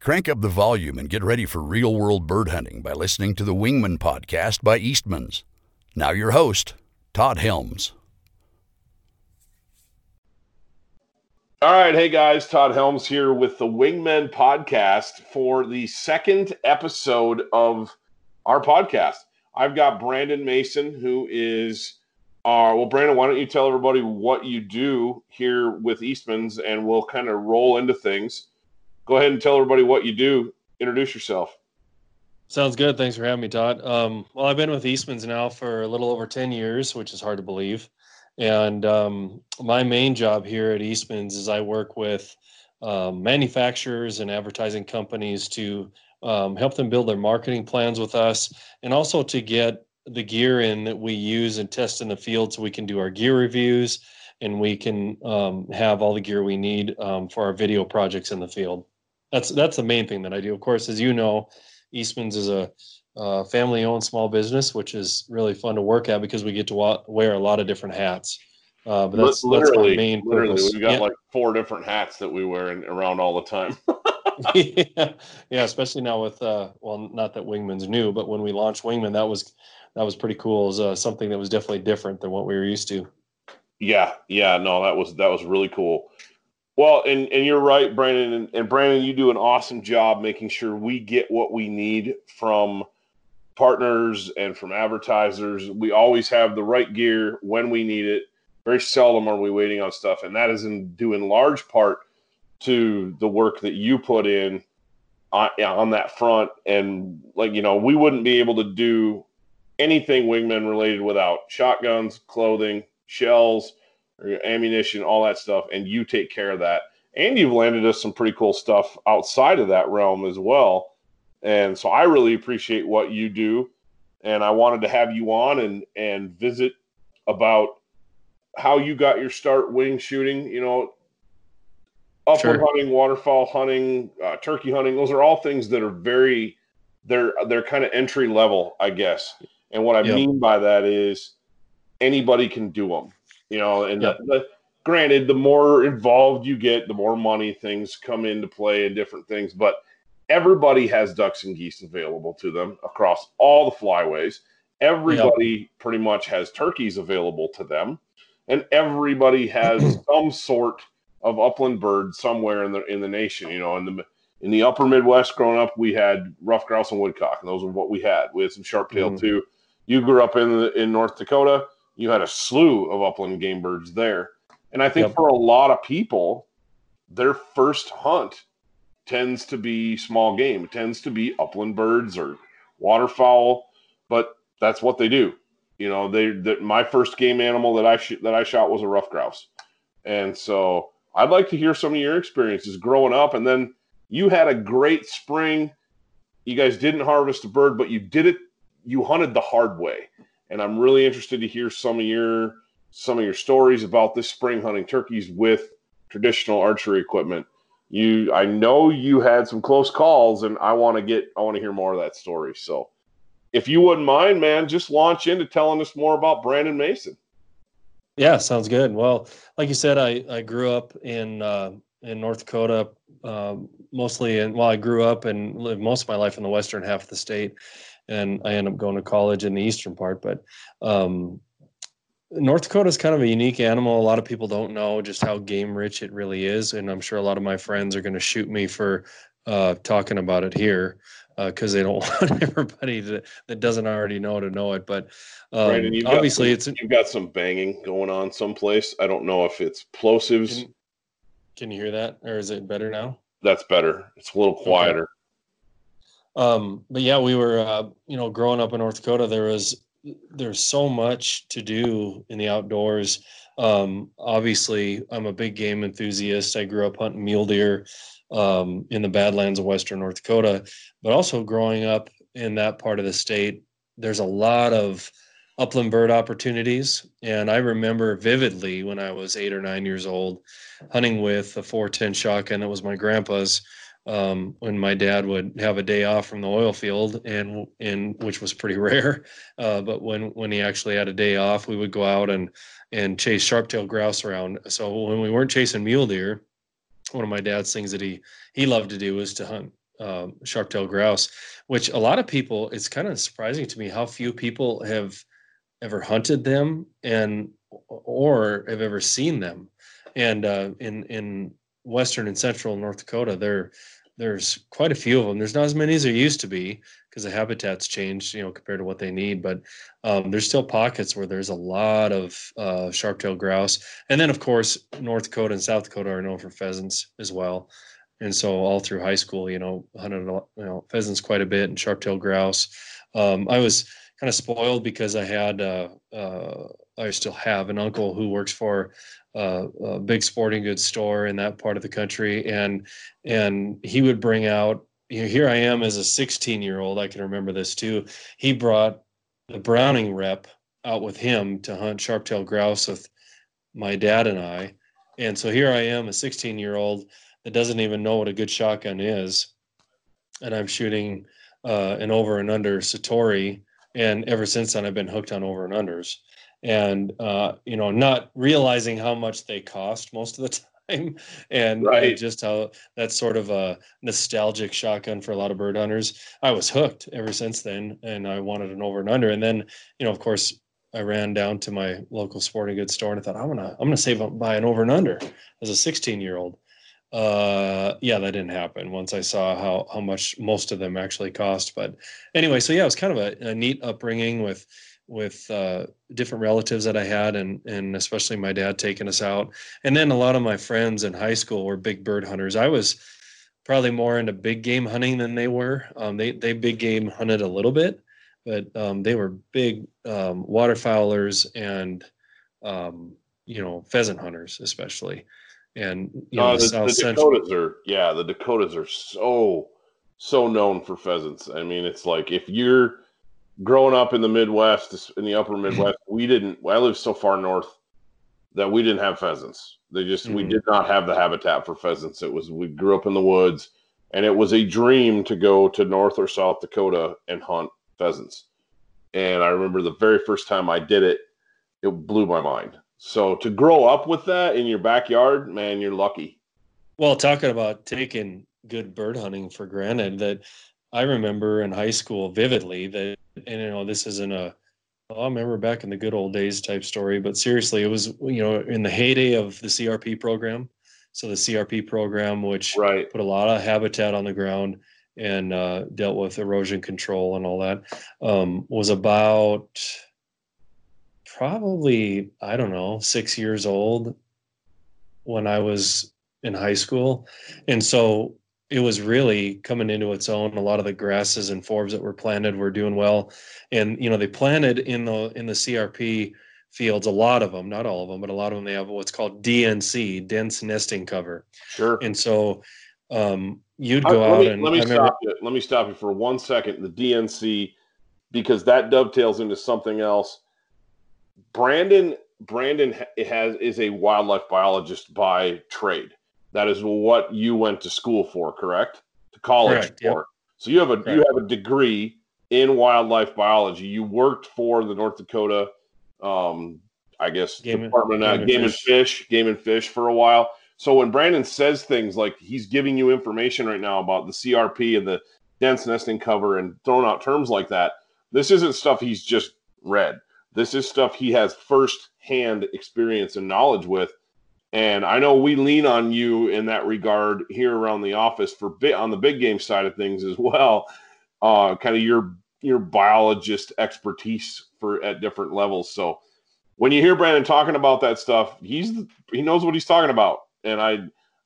Crank up the volume and get ready for real world bird hunting by listening to the Wingman podcast by Eastman's. Now, your host, Todd Helms. All right. Hey, guys. Todd Helms here with the Wingman podcast for the second episode of our podcast. I've got Brandon Mason, who is our, well, Brandon, why don't you tell everybody what you do here with Eastman's and we'll kind of roll into things go ahead and tell everybody what you do. Introduce yourself. Sounds good. Thanks for having me, Todd. Um, well, I've been with Eastman's now for a little over 10 years, which is hard to believe. And um, my main job here at Eastman's is I work with um, manufacturers and advertising companies to um, help them build their marketing plans with us and also to get the gear in that we use and test in the field so we can do our gear reviews and we can um, have all the gear we need um, for our video projects in the field that's that's the main thing that I do. Of course, as you know, Eastman's is a uh, family-owned small business, which is really fun to work at because we get to wa- wear a lot of different hats. Uh, but that's literally, that's main literally, purpose. we've got yeah. like four different hats that we wear in, around all the time. yeah, yeah, especially now with uh, well, not that Wingman's new, but when we launched Wingman, that was that was pretty cool. It was uh, something that was definitely different than what we were used to. yeah, yeah, no, that was that was really cool. Well, and, and you're right, Brandon. And, and Brandon, you do an awesome job making sure we get what we need from partners and from advertisers. We always have the right gear when we need it. Very seldom are we waiting on stuff. And that is in due in large part to the work that you put in uh, on, on that front. And like, you know, we wouldn't be able to do anything wingman related without shotguns, clothing, shells, ammunition, all that stuff, and you take care of that. And you've landed us some pretty cool stuff outside of that realm as well. And so I really appreciate what you do. And I wanted to have you on and and visit about how you got your start wing shooting. You know, upland Sure. hunting, waterfowl hunting, uh, turkey hunting. Those are all things that are very they're they're kind of entry level, I guess. And what I Yep. mean by that is anybody can do them you know and the, the, granted the more involved you get the more money things come into play and different things but everybody has ducks and geese available to them across all the flyways. Everybody pretty much has turkeys available to them and everybody has some sort of upland bird somewhere in the in the nation you know in the in the upper midwest growing up we had rough grouse and woodcock and those are what we had. We had some sharp tail Mhm. too. You grew up in the, in north dakota you had a slew of upland game birds there. And I think Yep. for a lot of people, their first hunt tends to be small game. It tends to be upland birds or waterfowl, but that's what they do. You know, they that my first game animal that I sh- that I shot was a rough grouse. And so I'd like to hear some of your experiences growing up and then you had a great spring. You guys didn't harvest a bird, but you did it you hunted the hard way and I'm really interested to hear some of your some of your stories about this spring hunting turkeys with traditional archery equipment. You, I know you had some close calls, and I want to get I want to hear more of that story. So, if you wouldn't mind, man, just launch into telling us more about Brandon Mason. Yeah, sounds good. Well, like you said, I, I grew up in uh, in North Dakota, um, mostly. And well, I grew up and lived most of my life in the western half of the state, and I end up going to college in the eastern part. But um, North Dakota is kind of a unique animal. A lot of people don't know just how game rich it really is, and I'm sure a lot of my friends are going to shoot me for uh, talking about it here because they don't want everybody that, that doesn't already know to know it. But um, you've obviously, some- it's you've got some banging going on someplace. I don't know if it's plosives. Can, can you hear that, or is it better now? That's better. It's a little quieter. Um, but yeah, we were, uh, you know, growing up in North Dakota, there was there's so much to do in the outdoors. Um, obviously, I'm a big game enthusiast. I grew up hunting mule deer um, in the Badlands of Western North Dakota, but also growing up in that part of the state, there's a lot of upland bird opportunities. And I remember vividly when I was eight or nine years old, hunting with a 410 shotgun that was my grandpa's um, when my dad would have a day off from the oil field and and which was pretty rare uh, but when when he actually had a day off we would go out and and chase sharp-tailed grouse around so when we weren't chasing mule deer one of my dad's things that he he loved to do was to hunt um, sharp-tailed grouse, which a lot of people. It's kind of surprising to me how few people have ever hunted them and or have ever seen them. And uh, in in western and central North Dakota, there there's quite a few of them. There's not as many as there used to be because the habitat's changed, you know, compared to what they need. But um, there's still pockets where there's a lot of uh, sharp-tailed grouse, and then of course North Dakota and South Dakota are known for pheasants as well. And so all through high school, you know, hunted you know pheasants quite a bit and sharp-tailed grouse. Um, I was kind of spoiled because I had uh, uh, I still have an uncle who works for uh, a big sporting goods store in that part of the country, and and he would bring out. You know, here I am as a 16 year old. I can remember this too. He brought the Browning rep out with him to hunt sharp-tailed grouse with my dad and I, and so here I am, a 16 year old that doesn't even know what a good shotgun is, and I'm shooting uh, an over and under Citori, and ever since then I've been hooked on over and unders and uh, you know not realizing how much they cost most of the time and, Right. and just how that's sort of a nostalgic shotgun for a lot of bird hunters. I was hooked ever since then and i wanted an over and under. And then you know of course i ran down to my local sporting goods store and i thought i'm gonna i'm gonna save up buy an over and under as a 16 year old uh yeah that didn't happen once i saw how how much most of them actually cost. But anyway so yeah it was kind of a, a neat upbringing with with uh, different relatives that I had, and and especially my dad taking us out. And then a lot of my friends in high school were big bird hunters. I was probably more into big game hunting than they were. Um, they they big game hunted a little bit, but um, they were big um, waterfowlers and um, you know pheasant hunters especially. And you know Uh, the the, the. Dakotas are yeah, the Dakotas are so so known for pheasants. I mean, it's like if you're growing up in the Midwest, in the upper Midwest, we didn't. I lived so far north that we didn't have pheasants. They just we Mhm. did not have the habitat for pheasants. It was we grew up in the woods, and it was a dream to go to North or South Dakota and hunt pheasants. And I remember the very first time I did it, it blew my mind. So to grow up with that in your backyard, man, you're lucky. Well, talking about taking good bird hunting for granted, that I remember in high school vividly that, and you know, this isn't a, well, I remember back in the good old days type story, but seriously, it was, you know, in the heyday of the CRP program. So the CRP program, which Right. put a lot of habitat on the ground and uh, dealt with erosion control and all that, um, was about probably, I don't know, six years old when I was in high school. And so it was really coming into its own. A lot of the grasses and forbs that were planted were doing well. And, you know, they planted in the in the CRP fields, a lot of them, not all of them, but a lot of them, they have what's called DNC, dense nesting cover. Sure. And so um, you'd go let out me, and let me remember- stop you. Let me stop you for one second. The DNC, because that dovetails into something else. Brandon Brandon has is a wildlife biologist by trade. That is what you went to school for, correct? To college Correct, yep. So you have a you have a degree in wildlife biology. You worked for the North Dakota, um, I guess, Game Department of Game and Game and Fish, Game and Fish for a while. So when Brandon says things like he's giving you information right now about the CRP and the dense nesting cover and throwing out terms like that, this isn't stuff he's just read. This is stuff he has first-hand experience and knowledge with. And I know we lean on you in that regard here around the office for bit on the big game side of things as well. Uh, kind of your your biologist expertise for at different levels. So when you hear Brandon talking about that stuff, he's he knows what he's talking about, and I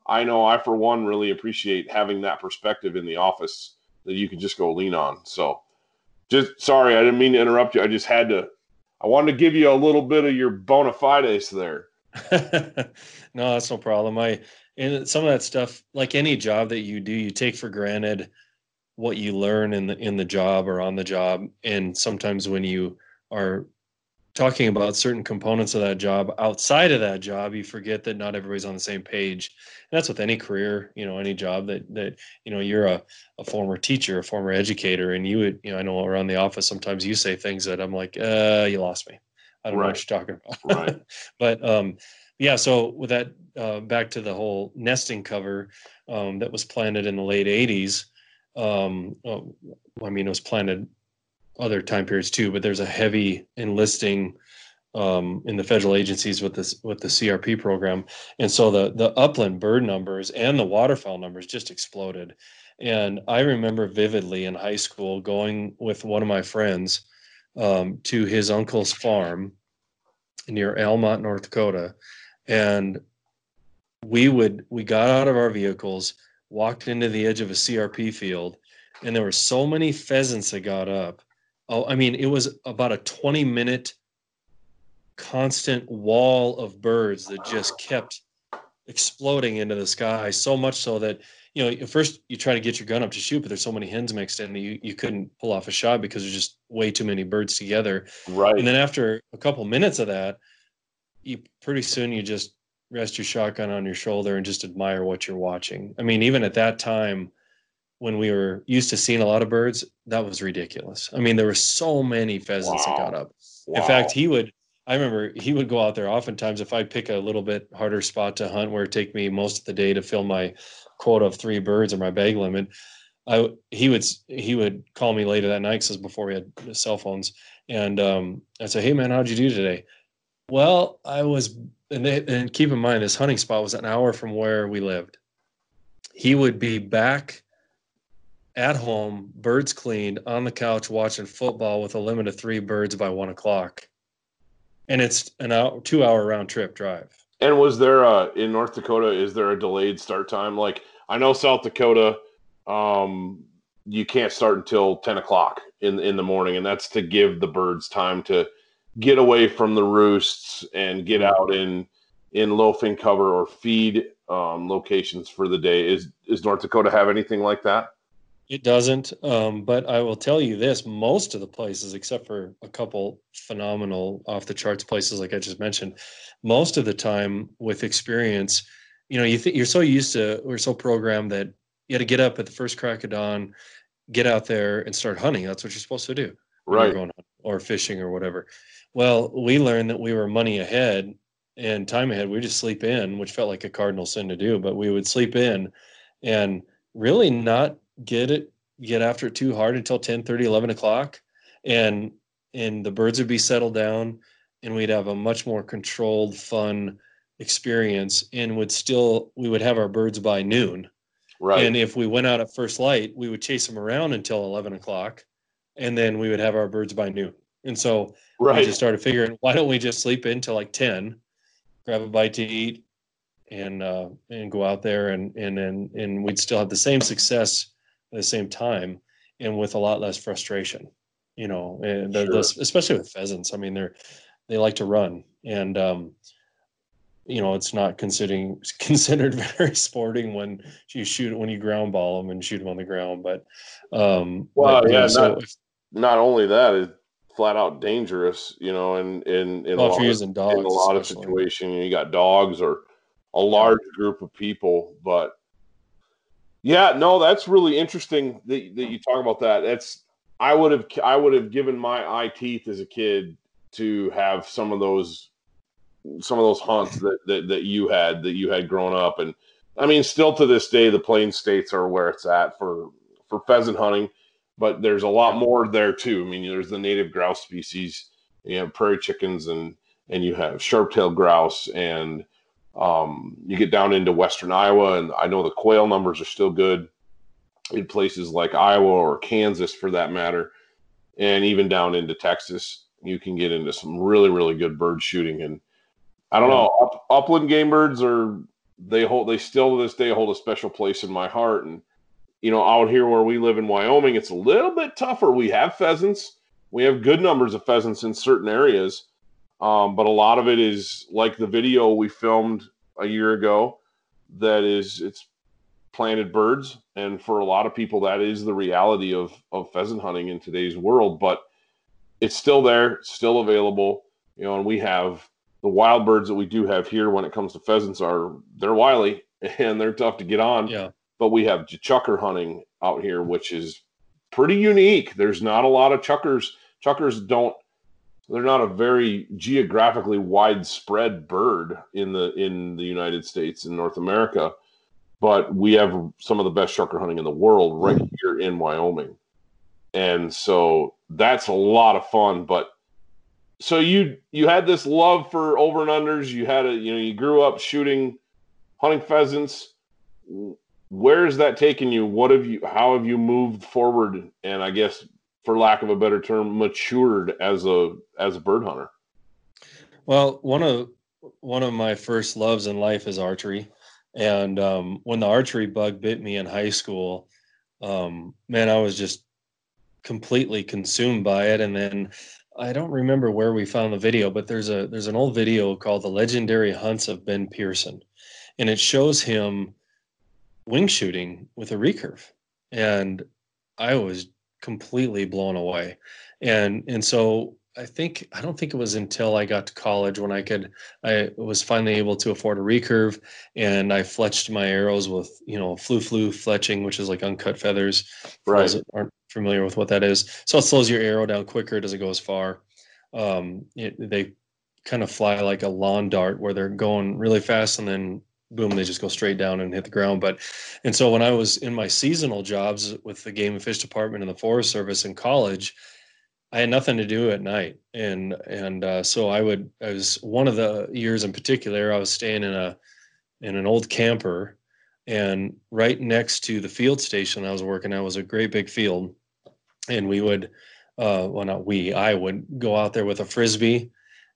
I know I for one really appreciate having that perspective in the office that you can just go lean on. So just sorry, I didn't mean to interrupt you. I just had to. I wanted to give you a little bit of your bona fides there. no, that's no problem. I and some of that stuff, like any job that you do, you take for granted what you learn in the in the job or on the job. And sometimes when you are talking about certain components of that job outside of that job, you forget that not everybody's on the same page. And that's with any career, you know, any job that that you know you're a, a former teacher, a former educator, and you would, you know, I know around the office sometimes you say things that I'm like, uh, you lost me. I don't know Right. what you're talking about. Right. but um yeah so with that uh, back to the whole nesting cover um, that was planted in the late 80s Um, well, I mean, it was planted other time periods too, but there's a heavy enlisting um, in the federal agencies with this with the CRP program, and so the the upland bird numbers and the waterfowl numbers just exploded. And I remember vividly in high school going with one of my friends um, to his uncle's farm near Almont, North Dakota, and we would we got out of our vehicles, walked into the edge of a CRP field, and there were so many pheasants that got up. Oh, I mean, it was about a 20 minute constant wall of birds that just kept exploding into the sky so much so that you know at first you try to get your gun up to shoot but there's so many hens mixed in that you, you couldn't pull off a shot because there's just way too many birds together. Right. And then after a couple minutes of that you pretty soon you just rest your shotgun on your shoulder and just admire what you're watching. I mean even at that time when we were used to seeing a lot of birds that was ridiculous. I mean there were so many pheasants wow. that got up. Wow. in fact he would I remember he would go out there oftentimes if I pick a little bit harder spot to hunt where it take me most of the day to fill my quota of three birds or my bag limit. I he would he would call me later that night because before we had cell phones, and um, I'd say, "Hey man, how'd you do today?" Well, I was, and, they, and keep in mind this hunting spot was an hour from where we lived. He would be back at home, birds cleaned, on the couch watching football with a limit of three birds by one o'clock and it's an hour, two hour round trip drive. And was there a in North Dakota? Is there a delayed start time? Like I know South Dakota, um, you can't start until ten o'clock in in the morning, and that's to give the birds time to get away from the roosts and get mm-hmm. out in in loafing cover or feed um, locations for the day. Is is North Dakota have anything like that? It doesn't. Um, but I will tell you this most of the places, except for a couple phenomenal off the charts places like I just mentioned, most of the time with experience, you know, you think you're so used to, we're so programmed that you got to get up at the first crack of dawn, get out there and start hunting. That's what you're supposed to do. Right. or fishing or whatever. Well, we learned that we were money ahead and time ahead. We just sleep in, which felt like a cardinal sin to do, but we would sleep in and really not get it get after it too hard until 10 30 11 o'clock and and the birds would be settled down and we'd have a much more controlled fun experience and would still we would have our birds by noon. Right. And if we went out at first light we would chase them around until 11 o'clock and then we would have our birds by noon. And so right. we just started figuring why don't we just sleep in till like 10 grab a bite to eat and uh, and go out there and and and, and we'd still have the same success at the same time and with a lot less frustration you know and the, sure. the, especially with pheasants. I mean they're they like to run. And um you know it's not considering considered very sporting when you shoot when you ground ball them and shoot them on the ground but um well but, yeah, yeah so not, if, not only that it's flat out dangerous you know in in in, well, a, lot of, dogs, in a lot of situations you got dogs or a large group of people but yeah, no, that's really interesting that, that you talk about that. That's I would have I would have given my eye teeth as a kid to have some of those some of those hunts that, that that you had that you had grown up. And I mean still to this day the plain states are where it's at for for pheasant hunting but there's a lot more there too. I mean there's the native grouse species you have prairie chickens and and you have sharp-tailed grouse and um, you get down into western Iowa, and I know the quail numbers are still good in places like Iowa or Kansas, for that matter, and even down into Texas. You can get into some really, really good bird shooting, and I don't know. Up, upland game birds are they hold they still to this day hold a special place in my heart, and you know, out here where we live in Wyoming, it's a little bit tougher. We have pheasants, we have good numbers of pheasants in certain areas. Um, but a lot of it is like the video we filmed a year ago that is it's planted birds. And for a lot of people that is the reality of of pheasant hunting in today's world. But it's still there still available. You know and we have the wild birds that we do have here when it comes to pheasants are they're wily and they're tough to get on yeah but we have chukar hunting out here which is pretty unique there's not a lot of chukars. Chukars don't they're not a very geographically widespread bird in the in the United States in North America. but we have some of the best chukar hunting in the world right here in Wyoming. And so that's a lot of fun. But so you you had this love for over and unders. You had a you know you grew up shooting, hunting pheasants. Where is that taking you? What have you? How have you moved forward? And I guess, for lack of a better term, matured as a as a bird hunter. Well, one of one of my first loves in life is archery, and um, when the archery bug bit me in high school, um, man, I was just completely consumed by it. And then I don't remember where we found the video, but there's a there's an old video called "The Legendary Hunts of Ben Pearson," and it shows him wing shooting with a recurve, and I was completely blown away. And and so I think I don't think it was until I got to college when I could I was finally able to afford a recurve and I fletched my arrows with you know flu flu fletching, which is like uncut feathers. Right. aren't familiar with what that is, so it slows your arrow down quicker. It doesn't go as far. Um, it, they kind of fly like a lawn dart where they're going really fast and then boom they just go straight down and hit the ground but and so when i was in my seasonal jobs with the game and fish department and the forest service in college I had nothing to do at night, and and uh, so I would. I was one of the years in particular. I was staying in a in an old camper, and right next to the field station I was working at was a great big field, and we would, uh, well not we, I would go out there with a frisbee,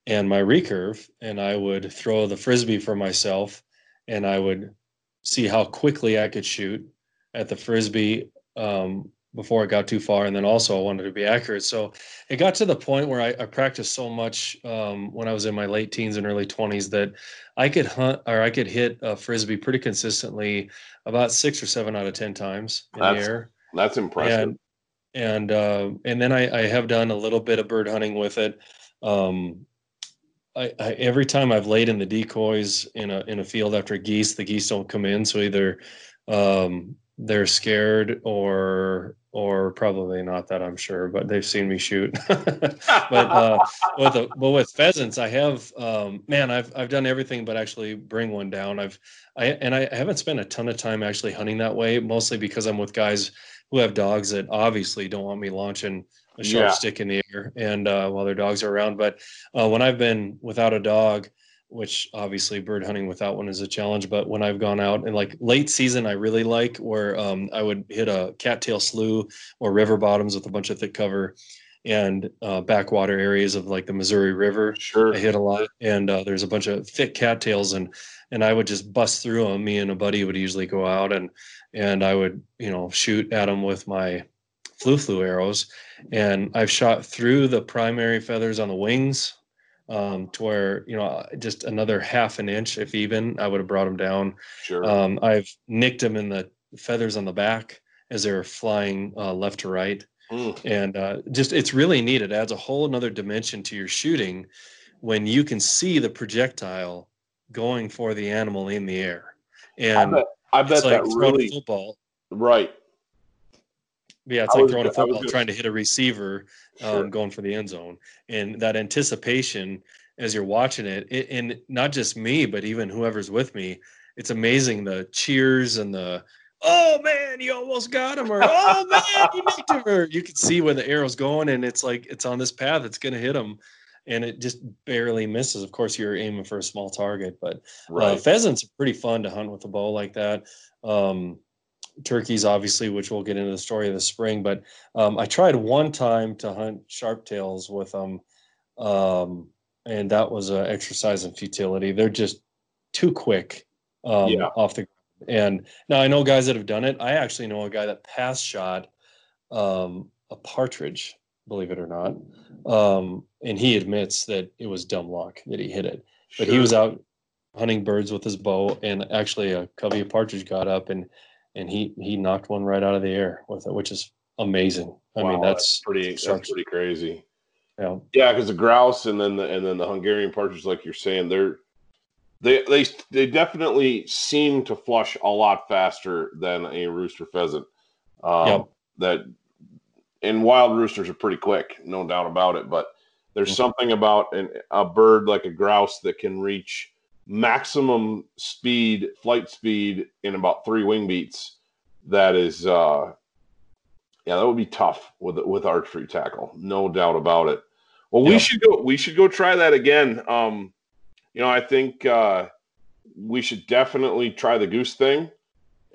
and my recurve, and I would throw the frisbee for myself, and I would see how quickly I could shoot at the frisbee um, before it got too far. And then also I wanted to be accurate. So it got to the point where I, I practiced so much um, when I was in my late teens and early 20s that I could hunt or I could hit a frisbee pretty consistently about six or seven out of 10 times in That's- the air. That's impressive. And and uh, and then I, I have done a little bit of bird hunting with it. Um, I, I every time I've laid in the decoys in a in a field after geese, the geese don't come in. So either um, they're scared or or probably not that I'm sure, but they've seen me shoot. but uh, with a, but with pheasants, I have um, man, I've I've done everything but actually bring one down. I've I and I haven't spent a ton of time actually hunting that way, mostly because I'm with guys who have dogs that obviously don't want me launching a sharp Yeah. stick in the air and uh, while their dogs are around. But uh, when I've been without a dog, which obviously bird hunting without one is a challenge, but when I've gone out and like late season, I really like where um, I would hit a cattail slough or river bottoms with a bunch of thick cover and uh, backwater areas of like the Missouri River. sure. I hit a lot, and uh, there's a bunch of thick cattails, and and I would just bust through them. Me and a buddy would usually go out, and and I would you know shoot at them with my flu flu arrows, and I've shot through the primary feathers on the wings, um, to where you know just another half an inch, if even, I would have brought them down. Sure. Um, I've nicked them in the feathers on the back as they're flying uh, left to right Mm. and uh, just it's really neat it adds a whole another dimension to your shooting when you can see the projectile going for the animal in the air I and bet, I bet like that throwing really a football right. yeah it's I like was throwing a I football trying to hit a receiver um, Sure. going for the end zone and that anticipation as you're watching it, it and not just me but even whoever's with me it's amazing the cheers and the oh man you almost got him or oh man you nicked him or you can see where the arrow's going and it's like it's on this path it's going to hit him and it just barely misses of course you're aiming for a small target but uh, pheasants are pretty fun to hunt with a bow like that. Um, turkeys, obviously, which we'll get into the story of the spring. But um, I tried one time to hunt sharptails with them, um, and that was an exercise in futility. They're just too quick um, Yeah. off the. And now I know guys that have done it. I actually know a guy that pass shot um, a partridge, believe it or not, um, and he admits that it was dumb luck that he hit it but he was out hunting birds with his bow and actually a covey of partridge got up and and he he knocked one right out of the air with it which is amazing i mean Wow, that's pretty. That's pretty crazy. know, Yeah, because the grouse and then the and then the Hungarian partridge, like you're saying, they're they they they definitely seem to flush a lot faster than a rooster pheasant. Um, Yep. That and wild roosters are pretty quick, no doubt about it. But there's Mhm. something about an, a bird like a grouse that can reach maximum speed, flight speed in about three wing beats, that is, uh, yeah, that would be tough with with archery tackle, no doubt about it. Well, we should go. We should go try that again. Um, you know, I think uh, we should definitely try the goose thing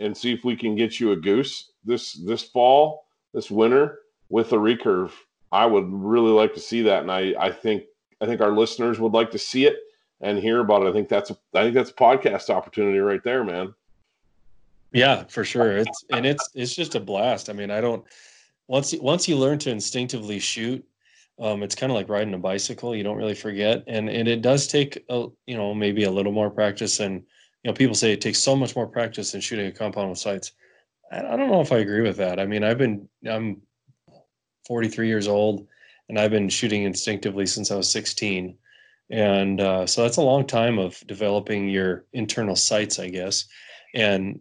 and see if we can get you a goose this this fall, this winter with a recurve. I would really like to see that, and I I think I think our listeners would like to see it and hear about it. I think that's a I think that's a podcast opportunity right there, man. Yeah, for sure. It's and it's it's just a blast. I mean, I don't once once you learn to instinctively shoot, um, it's kind of like riding a bicycle. You don't really forget, and and it does take a you know maybe a little more practice. And you know, people say it takes so much more practice than shooting a compound with sights. I, I don't know if I agree with that. I mean, I've been I'm 43 years old, and I've been shooting instinctively since I was 16, and uh, so that's a long time of developing your internal sights, I guess. And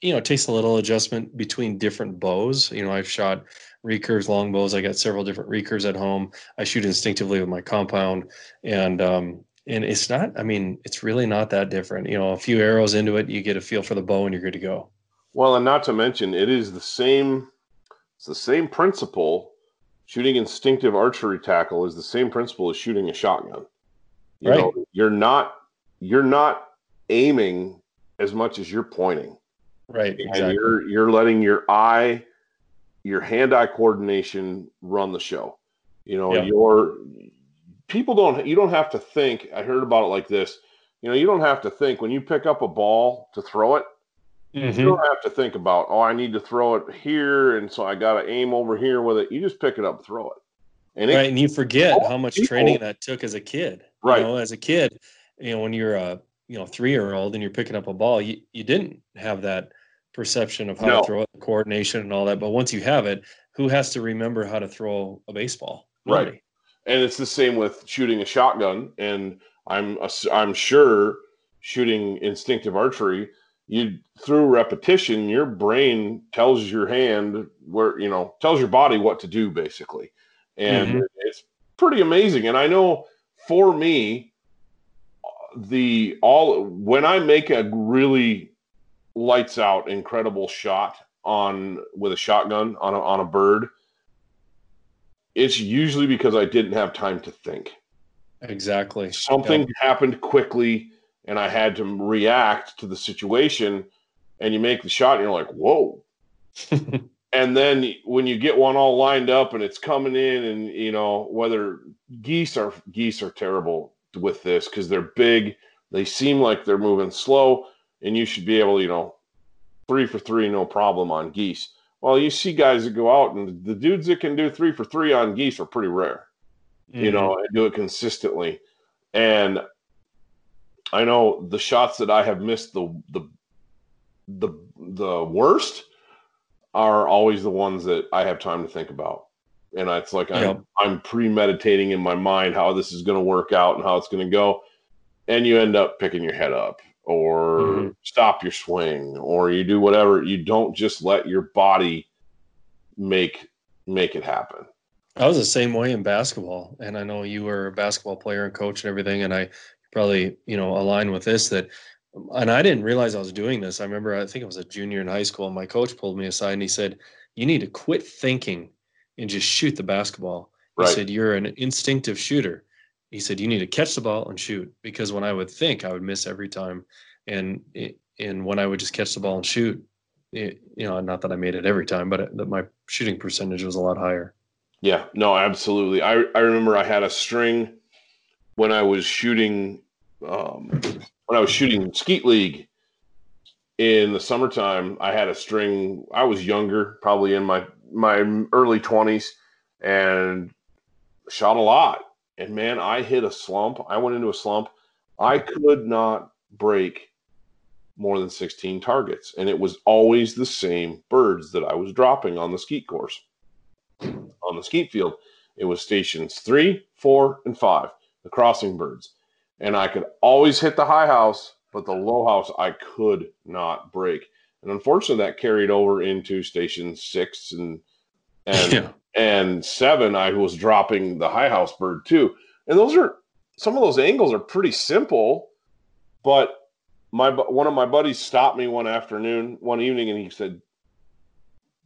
you know, it takes a little adjustment between different bows. You know, I've shot recurves, longbows. I got several different recurves at home. I shoot instinctively with my compound, and um, and it's not. I mean, it's really not that different. You know, a few arrows into it, you get a feel for the bow, and you're good to go. Well, and not to mention, it is the same. It's the same principle. Shooting instinctive archery tackle is the same principle as shooting a shotgun. You right. know, you're not you're not aiming as much as you're pointing. Right. Exactly. And you're you're letting your eye, your hand-eye coordination run the show. You know, yeah. your people don't you don't have to think. I heard about it like this. You know, you don't have to think when you pick up a ball to throw it. Mm-hmm. You don't have to think about, oh, I need to throw it here, and so I got to aim over here with it. You just pick it up, throw it. And right, it, and you forget how much people, training that took as a kid. Right. You know, as a kid, you know, when you're a you know three year old and you're picking up a ball, you, you didn't have that perception of how no. to throw it, coordination and all that. But once you have it, who has to remember how to throw a baseball? Nobody. Right. And it's the same with shooting a shotgun. And I'm I'm sure shooting instinctive archery, you through repetition, your brain tells your hand where you know tells your body what to do basically, and mm-hmm. it's pretty amazing. And I know for me, the all when I make a really lights out incredible shot on with a shotgun on a, on a bird, it's usually because I didn't have time to think. Exactly. Something happened quickly and I had to react to the situation. And you make the shot and you're like, whoa. and then when you get one all lined up and it's coming in, and you know, whether geese are geese are terrible with this because they're big, they seem like they're moving slow, and you should be able, you know, three for three, no problem on geese. Well, you see guys that go out and the dudes that can do three for three on geese are pretty rare, mm-hmm. you know, and do it consistently. And I know the shots that I have missed the the the the worst are always the ones that I have time to think about. And it's like I'm. I'm premeditating in my mind how this is going to work out and how it's going to go. And you end up picking your head up or mm-hmm. stop your swing or you do whatever. You don't just let your body make make it happen. I was the same way in basketball. And I know you were a basketball player and coach and everything. And I probably, you know, align with this that and I didn't realize I was doing this. I remember I think it was a junior in high school, and my coach pulled me aside and he said, You need to quit thinking and just shoot the basketball. Right. He said, You're an instinctive shooter. He said, You need to catch the ball and shoot. Because when I would think, I would miss every time. And and when I would just catch the ball and shoot, it, you know, not that I made it every time, but that my shooting percentage was a lot higher. Yeah, no, absolutely. I, I remember I had a string when I was shooting um, when I was shooting skeet league in the summertime, I had a string. I was younger, probably in my my early twenties, and shot a lot. And man, I hit a slump. I went into a slump. I could not break more than 16 targets, and it was always the same birds that I was dropping on the skeet course. On the skeet field, it was stations three, four, and five, the crossing birds and I could always hit the high house, but the low house I could not break. And unfortunately, that carried over into station six and and yeah. and seven. I was dropping the high house bird too, and those are some of those angles are pretty simple, But my one of my buddies stopped me one afternoon, one evening, and he said,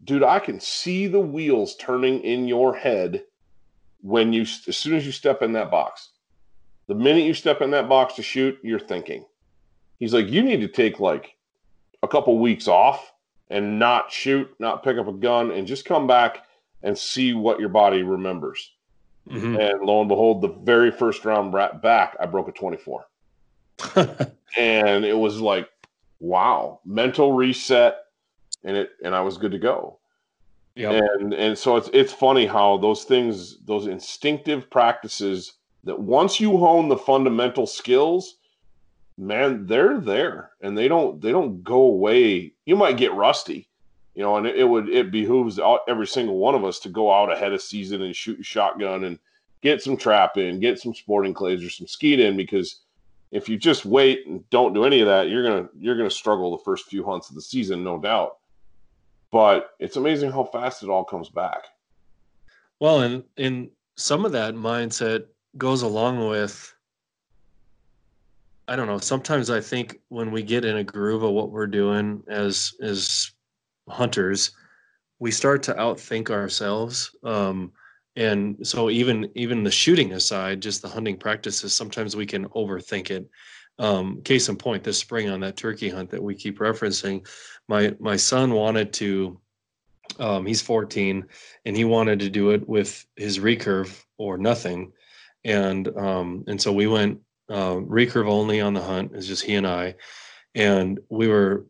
"Dude, I can see the wheels turning in your head when you as soon as you step in that box. The minute you step in that box to shoot, you're thinking." He's like, "You need to take like a couple weeks off and not shoot, not pick up a gun, and just come back and see what your body remembers." Mm-hmm. And lo and behold, the very first round back, I broke a 24. and it was like, wow, mental reset, and it and I was good to go. Yeah. And and so it's it's funny how those things, those instinctive practices that once you hone the fundamental skills, man, they're there and they don't they don't go away. You might get rusty, you know, and it, it would it behooves every single one of us to go out ahead of season and shoot shotgun and get some trap in, get some sporting clays or some skeet in because if you just wait and don't do any of that, you're gonna you're gonna struggle the first few hunts of the season, no doubt. But it's amazing how fast it all comes back. Well, and in some of that mindset goes along with I don't know. Sometimes I think when we get in a groove of what we're doing as as hunters, we start to outthink ourselves. Um, and so even even the shooting aside just the hunting practices sometimes we can overthink it um, case in point this spring on that turkey hunt that we keep referencing my my son wanted to um, he's 14 and he wanted to do it with his recurve or nothing and um, and so we went uh, recurve only on the hunt it's just he and i and we were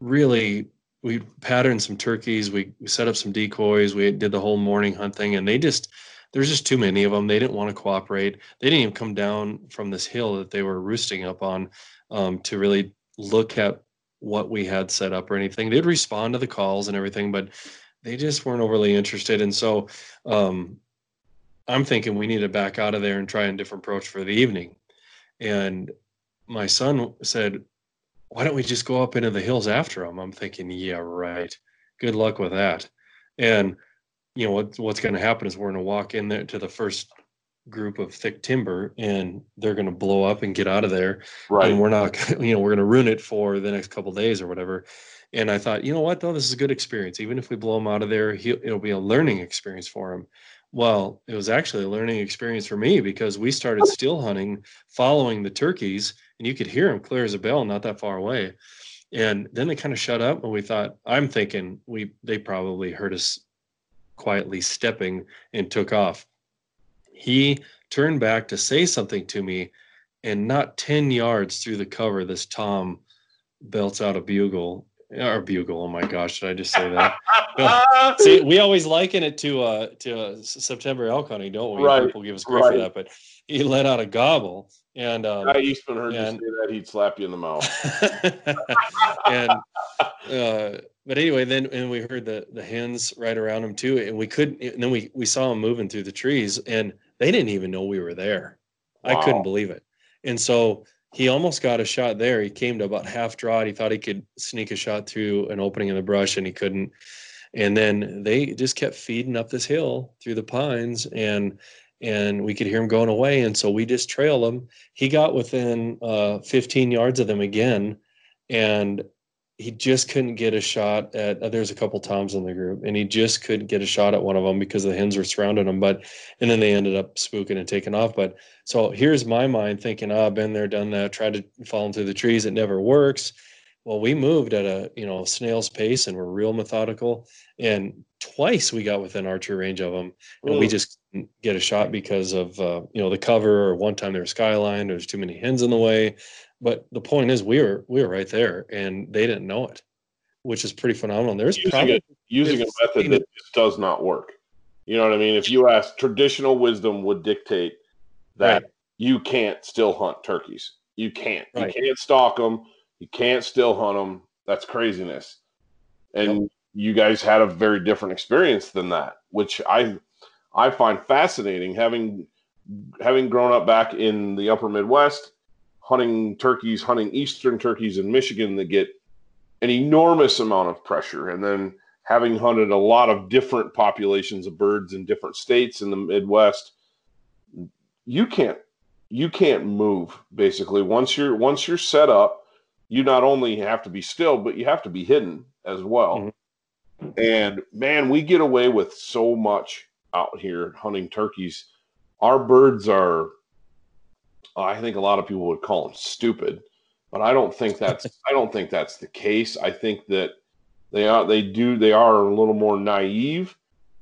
really we patterned some turkeys. We, set up some decoys. We did the whole morning hunt thing, and they just there's just too many of them. They didn't want to cooperate. They didn't even come down from this hill that they were roosting up on um, to really look at what we had set up or anything. They'd respond to the calls and everything, but they just weren't overly interested. And so um, I'm thinking we need to back out of there and try a different approach for the evening. And my son said, why don't we just go up into the hills after them? I'm thinking, yeah, right. Good luck with that. And you know what, what's going to happen is we're going to walk in there to the first group of thick timber and they're going to blow up and get out of there right and we're not you know we're going to ruin it for the next couple days or whatever and i thought you know what though this is a good experience even if we blow him out of there it'll be a learning experience for him well it was actually a learning experience for me because we started still hunting following the turkeys and you could hear them clear as a bell, not that far away. And then they kind of shut up, and we thought, I'm thinking we they probably heard us quietly stepping and took off. He turned back to say something to me, and not 10 yards through the cover, this Tom belts out a bugle or bugle. Oh my gosh, did I just say that? See, we always liken it to uh to uh, September elk hunting, don't we? Right. People give us credit right. for that, but he let out a gobble, and um, Guy Eastman heard and, you say that, he'd slap you in the mouth. and uh, but anyway, then and we heard the the hens right around him too, and we couldn't. And then we we saw him moving through the trees, and they didn't even know we were there. Wow. I couldn't believe it. And so he almost got a shot there. He came to about half draw. He thought he could sneak a shot through an opening in the brush, and he couldn't. And then they just kept feeding up this hill through the pines, and and we could hear him going away. And so we just trailed him. He got within uh, 15 yards of them again, and he just couldn't get a shot at. Uh, there's a couple toms in the group, and he just couldn't get a shot at one of them because the hens were surrounding him. But and then they ended up spooking and taking off. But so here's my mind thinking, oh, I've been there, done that, tried to fall into the trees. It never works. Well, we moved at a you know snail's pace, and we're real methodical. And twice we got within archery range of them, and Ooh. we just get a shot because of uh, you know the cover or one time they were skyline there's too many hens in the way. But the point is we were we were right there and they didn't know it which is pretty phenomenal. There's using, probably, a, using a method that just does not work. You know what i mean? If you ask traditional wisdom would dictate that right. you can't still hunt turkeys. You can't. Right. you can't stalk them you can't still hunt them that's craziness. And yep. you guys had a very different experience than that which i I find fascinating having having grown up back in the upper Midwest, hunting turkeys, hunting eastern turkeys in Michigan that get an enormous amount of pressure, and then having hunted a lot of different populations of birds in different states in the Midwest, you can't you can't move basically. Once you're once you're set up you not only have to be still but you have to be hidden as well. Mm-hmm. and man we get away with so much out here hunting turkeys our birds are i think a lot of people would call them stupid but i don't think that's i don't think that's the case i think that they are they do they are a little more naive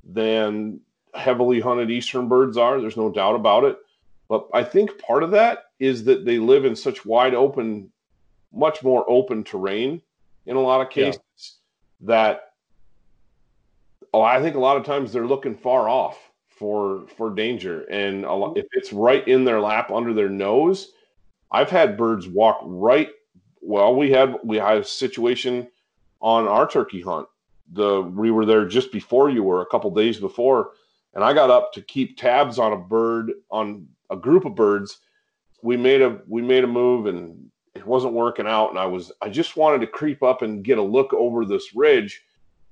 than heavily hunted eastern birds are there's no doubt about it but I think part of that is that they live in such wide open, much more open terrain in a lot of cases yeah. that oh, I think a lot of times they're looking far off for for danger, and lot, mm-hmm. if it's right in their lap under their nose, I've had birds walk right. Well, we had we had a situation on our turkey hunt. The we were there just before you were a couple days before, and I got up to keep tabs on a bird on a group of birds. We made a we made a move and it wasn't working out, and I was I just wanted to creep up and get a look over this ridge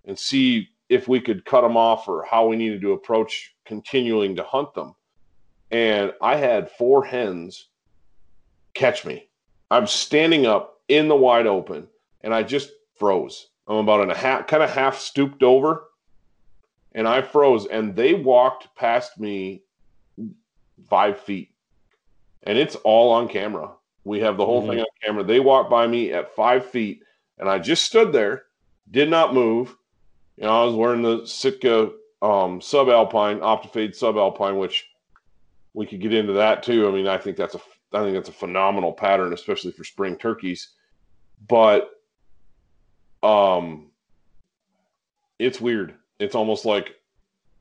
and see if we could cut them off or how we needed to approach continuing to hunt them. And I had four hens catch me. I'm standing up in the wide open and I just froze. I'm about in a half, kind of half stooped over and I froze and they walked past me five feet. And it's all on camera. We have the whole mm-hmm. thing on camera. They walked by me at five feet, and I just stood there, did not move. You know, I was wearing the Sitka um, subalpine, Optifade subalpine, which we could get into that too. I mean, I think that's a I think that's a phenomenal pattern, especially for spring turkeys. But um, it's weird. It's almost like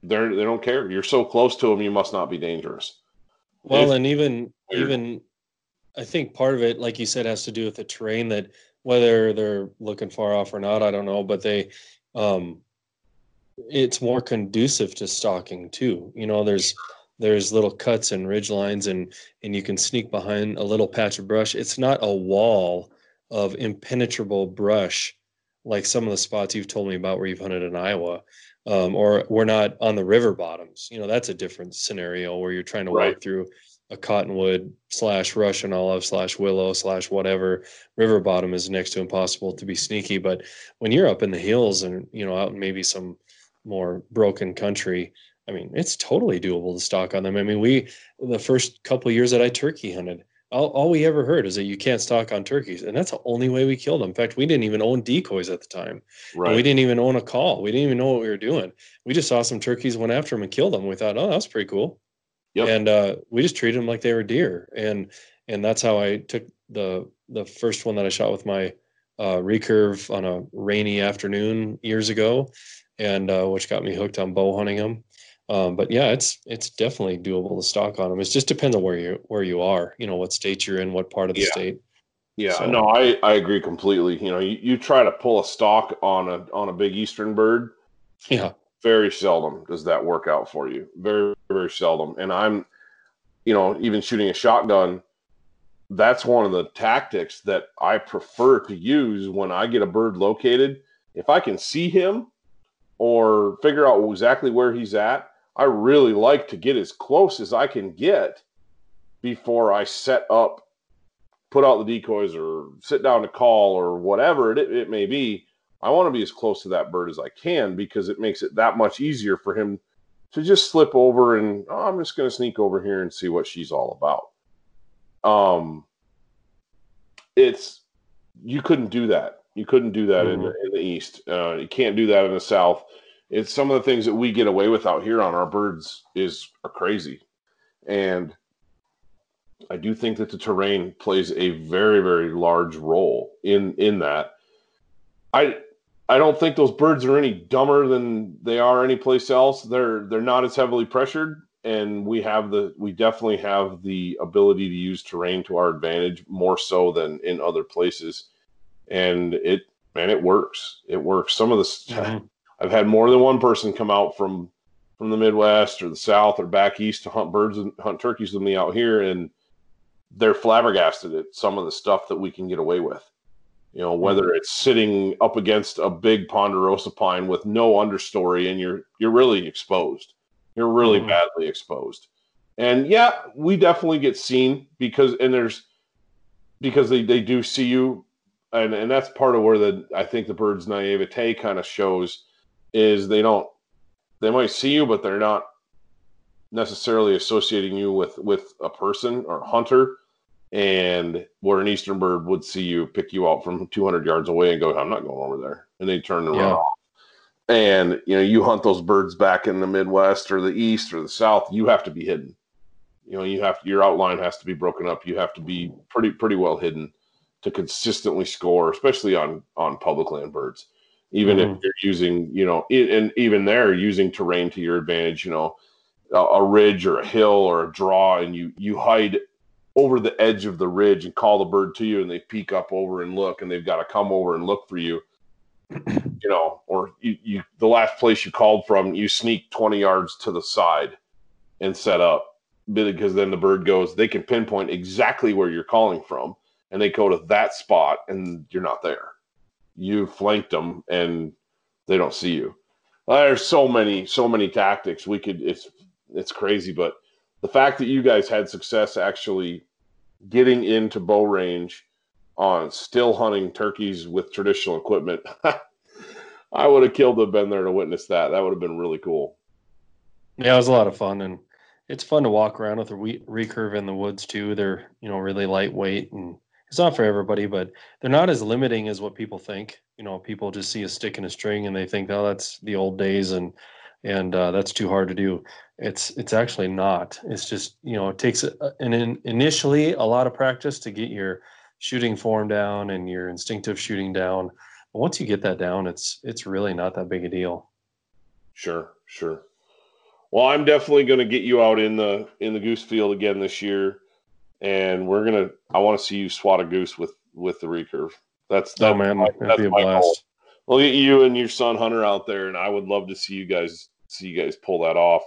they're they don't care. You're so close to them, you must not be dangerous. Well, and even weird. even I think part of it, like you said, has to do with the terrain that whether they're looking far off or not, I don't know, but they um it's more conducive to stalking too. You know, there's there's little cuts and ridge lines and and you can sneak behind a little patch of brush. It's not a wall of impenetrable brush like some of the spots you've told me about where you've hunted in Iowa um, or we're not on the river bottoms. You know, that's a different scenario where you're trying to right. walk through a cottonwood slash Russian olive slash willow slash whatever river bottom is next to impossible to be sneaky. But when you're up in the hills and you know out in maybe some more broken country, I mean, it's totally doable to stalk on them. I mean, we the first couple years that I turkey hunted, all, all we ever heard is that you can't stalk on turkeys, and that's the only way we killed them. In fact, we didn't even own decoys at the time. Right. we didn't even own a call. We didn't even know what we were doing. We just saw some turkeys, went after them, and killed them. We thought, oh, that's pretty cool. Yep. And uh, we just treated them like they were deer, and and that's how I took the the first one that I shot with my uh, recurve on a rainy afternoon years ago, and uh, which got me hooked on bow hunting them. Um, but yeah, it's it's definitely doable to stock on them. It just depends on where you where you are. You know what state you're in, what part of the yeah. state. Yeah, so. no, I I agree completely. You know, you, you try to pull a stock on a on a big eastern bird. Yeah. Very seldom does that work out for you. Very very seldom. And I'm, you know, even shooting a shotgun. That's one of the tactics that I prefer to use when I get a bird located. If I can see him or figure out exactly where he's at, I really like to get as close as I can get before I set up, put out the decoys, or sit down to call, or whatever it, it may be. I want to be as close to that bird as I can because it makes it that much easier for him to just slip over and oh, I'm just going to sneak over here and see what she's all about. Um, it's you couldn't do that. You couldn't do that mm-hmm. in, the, in the east. Uh, you can't do that in the south it's some of the things that we get away with out here on our birds is are crazy and i do think that the terrain plays a very very large role in in that i i don't think those birds are any dumber than they are anyplace else they're they're not as heavily pressured and we have the we definitely have the ability to use terrain to our advantage more so than in other places and it man it works it works some of the mm-hmm. I've had more than one person come out from from the Midwest or the South or back east to hunt birds and hunt turkeys with me out here, and they're flabbergasted at some of the stuff that we can get away with. You know, whether mm-hmm. it's sitting up against a big ponderosa pine with no understory, and you're you're really exposed. You're really mm-hmm. badly exposed. And yeah, we definitely get seen because and there's because they, they do see you and and that's part of where the I think the bird's naivete kind of shows is they don't they might see you but they're not necessarily associating you with with a person or a hunter and where an eastern bird would see you pick you out from 200 yards away and go i'm not going over there. And they turn and yeah. run off. And you know you hunt those birds back in the midwest or the east or the south you have to be hidden. You know you have your outline has to be broken up. You have to be pretty pretty well hidden to consistently score especially on on public land birds. Even mm-hmm. if you're using you know and even there using terrain to your advantage you know a, a ridge or a hill or a draw and you you hide over the edge of the ridge and call the bird to you and they peek up over and look and they've got to come over and look for you you know or you, you the last place you called from you sneak 20 yards to the side and set up because then the bird goes they can pinpoint exactly where you're calling from and they go to that spot and you're not there. You flanked them and they don't see you. There's so many so many tactics. We could it's it's crazy but the fact that you guys had success actually getting into bow range on still hunting turkeys with traditional equipment, I would have killed to have been there to witness that. That would have been really cool. Yeah, it was a lot of fun, and it's fun to walk around with a recurve in the woods too. They're you know really lightweight, and it's not for everybody, but they're not as limiting as what people think. You know, people just see a stick and a string and they think, oh, that's the old days, and and uh, that's too hard to do. It's it's actually not. It's just you know it takes an in, initially a lot of practice to get your shooting form down and your instinctive shooting down. But once you get that down, it's it's really not that big a deal. Sure, sure. Well, I'm definitely going to get you out in the in the goose field again this year, and we're gonna. I want to see you swat a goose with with the recurve. That's that, oh man, my, that'd be a blast. Goal. We'll get you and your son Hunter out there, and I would love to see you guys see you guys pull that off.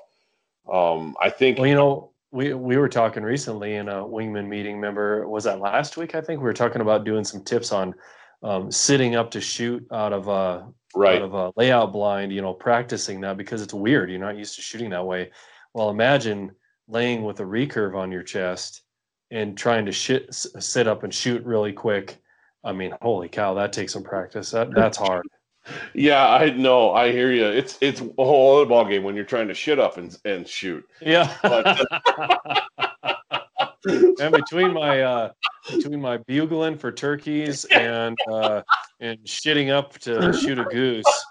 Um, I think. Well, you know, we we were talking recently in a wingman meeting. Member was that last week? I think we were talking about doing some tips on um, sitting up to shoot out of a right. out of a layout blind. You know, practicing that because it's weird. You're not used to shooting that way. Well, imagine laying with a recurve on your chest and trying to shit, sit up and shoot really quick. I mean, holy cow, that takes some practice. That that's hard yeah, I know. I hear you. It's it's a whole other ball game when you're trying to shit up and and shoot. Yeah. But, and between my uh, between my bugling for turkeys and uh, and shitting up to shoot a goose,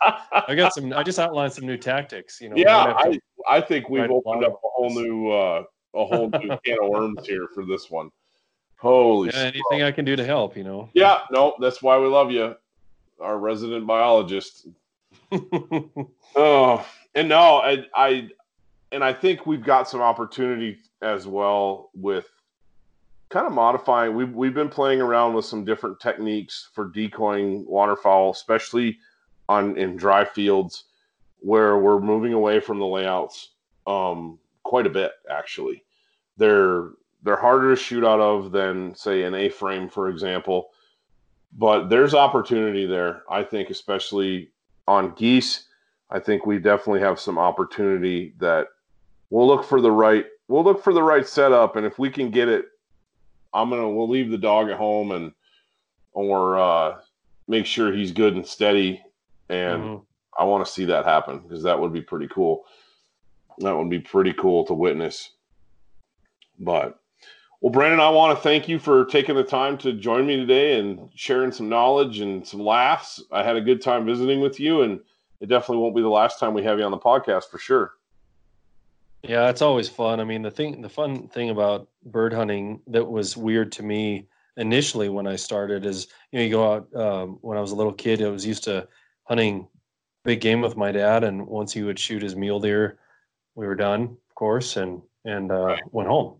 I got some. I just outlined some new tactics. You know. Yeah, I I think we've opened up a whole new uh, a whole new can of worms here for this one. Holy! Yeah, anything I can do to help, you know. Yeah, no, that's why we love you our resident biologist. oh, and no, I, I, and I think we've got some opportunity as well with kind of modifying. We've we've been playing around with some different techniques for decoying waterfowl, especially on in dry fields where we're moving away from the layouts um, quite a bit. Actually, they're they're harder to shoot out of than say an A frame, for example but there's opportunity there. I think, especially on geese, I think we definitely have some opportunity that we'll look for the right we'll look for the right setup, and if we can get it, I'm gonna we'll leave the dog at home and or uh, make sure he's good and steady, and mm-hmm. I want to see that happen because that would be pretty cool. That would be pretty cool to witness. But well, Brandon, I want to thank you for taking the time to join me today and sharing some knowledge and some laughs. I had a good time visiting with you, and it definitely won't be the last time we have you on the podcast for sure. Yeah, it's always fun. I mean, the thing, the fun thing about bird hunting that was weird to me initially when I started is, you know, you go out um, when I was a little kid. I was used to hunting big game with my dad, and once he would shoot his mule deer, we were done, of course, and and uh, right. went home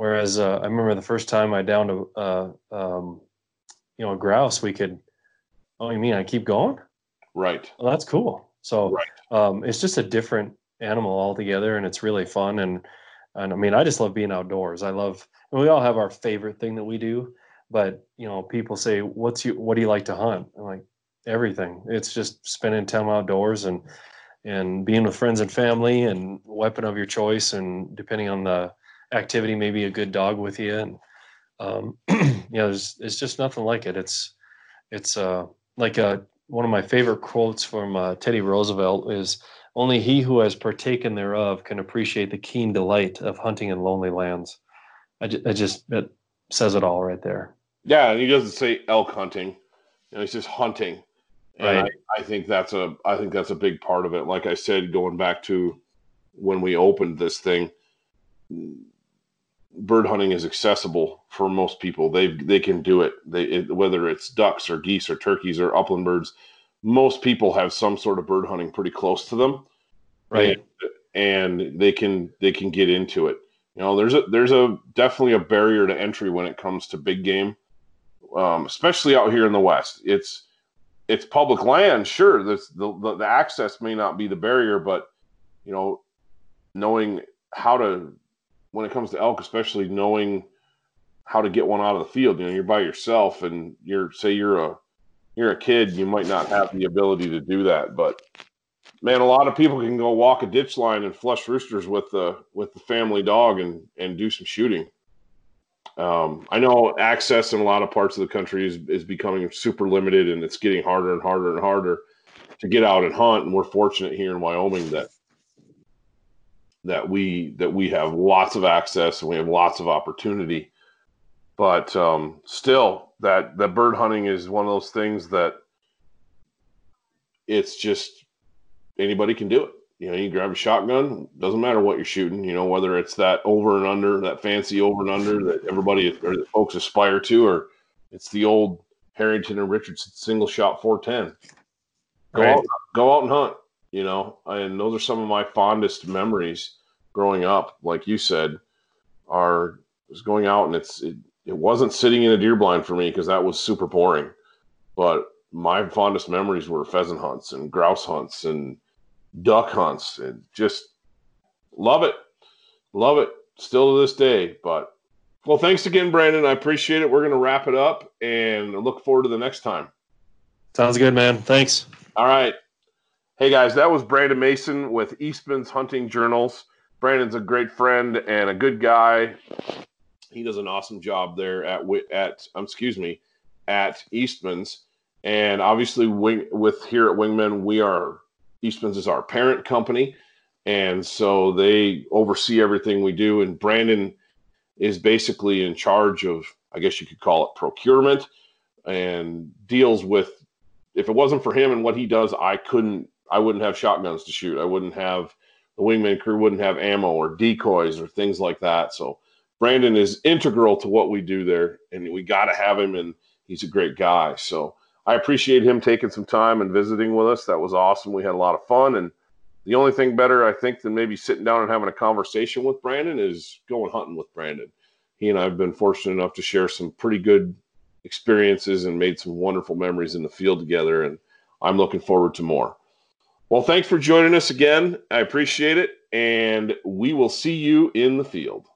Whereas uh, I remember the first time I downed a, uh, um, you know, a grouse, we could. Oh, you mean I keep going? Right. Well, that's cool. So right. um, it's just a different animal altogether, and it's really fun. And and I mean, I just love being outdoors. I love. we all have our favorite thing that we do, but you know, people say, "What's you? What do you like to hunt?" I'm like, everything. It's just spending time outdoors and and being with friends and family and weapon of your choice and depending on the activity, maybe a good dog with you, and um, you know, there's, it's just nothing like it. It's it's uh, like a, uh, one of my favorite quotes from uh, Teddy Roosevelt is only he who has partaken thereof can appreciate the keen delight of hunting in lonely lands. I, just, I just it says it all right there. Yeah, and he doesn't say elk hunting. You know, he's just hunting. And right. I, I think that's a I think that's a big part of it. Like I said, going back to when we opened this thing, bird hunting is accessible for most people. They they can do it. They it, whether it's ducks or geese or turkeys or upland birds, most people have some sort of bird hunting pretty close to them, right? And, and they can they can get into it. You know, there's a there's a definitely a barrier to entry when it comes to big game, um, especially out here in the West. It's it's public land, sure. the, the the access may not be the barrier, but you know, knowing how to when it comes to elk, especially knowing how to get one out of the field. You know, you're by yourself, and you're say you're a you're a kid, you might not have the ability to do that. But man, a lot of people can go walk a ditch line and flush roosters with the with the family dog and and do some shooting. Um, I know access in a lot of parts of the country is is becoming super limited, and it's getting harder and harder and harder to get out and hunt. And we're fortunate here in Wyoming that that we that we have lots of access and we have lots of opportunity. But um, still, that that bird hunting is one of those things that it's just anybody can do it. You know, you grab a shotgun, doesn't matter what you're shooting, you know, whether it's that over and under, that fancy over and under that everybody or that folks aspire to, or it's the old Harrington and Richardson single shot 410. Go right. out, go out and hunt you know, and those are some of my fondest memories growing up. Like you said, are was going out and it's it, it wasn't sitting in a deer blind for me because that was super boring. But my fondest memories were pheasant hunts and grouse hunts and duck hunts and just love it, love it still to this day. But well, thanks again, Brandon. I appreciate it. We're going to wrap it up and look forward to the next time. Sounds good, man. Thanks. All right. Hey guys, that was Brandon Mason with Eastman's Hunting Journals. Brandon's a great friend and a good guy. He does an awesome job there at at um, excuse me at Eastman's, and obviously wing, with here at Wingman, we are Eastman's is our parent company, and so they oversee everything we do. And Brandon is basically in charge of, I guess you could call it procurement, and deals with. If it wasn't for him and what he does, I couldn't I wouldn't have shotguns to shoot. I wouldn't have the wingman crew wouldn't have ammo or decoys or things like that. So Brandon is integral to what we do there, and we got to have him, and he's a great guy. So I appreciate him taking some time and visiting with us. That was awesome. We had a lot of fun, and the only thing better, I think, than maybe sitting down and having a conversation with Brandon is going hunting with Brandon. He and I have been fortunate enough to share some pretty good experiences and made some wonderful memories in the field together, and I'm looking forward to more. Well, thanks for joining us again. I appreciate it. And we will see you in the field.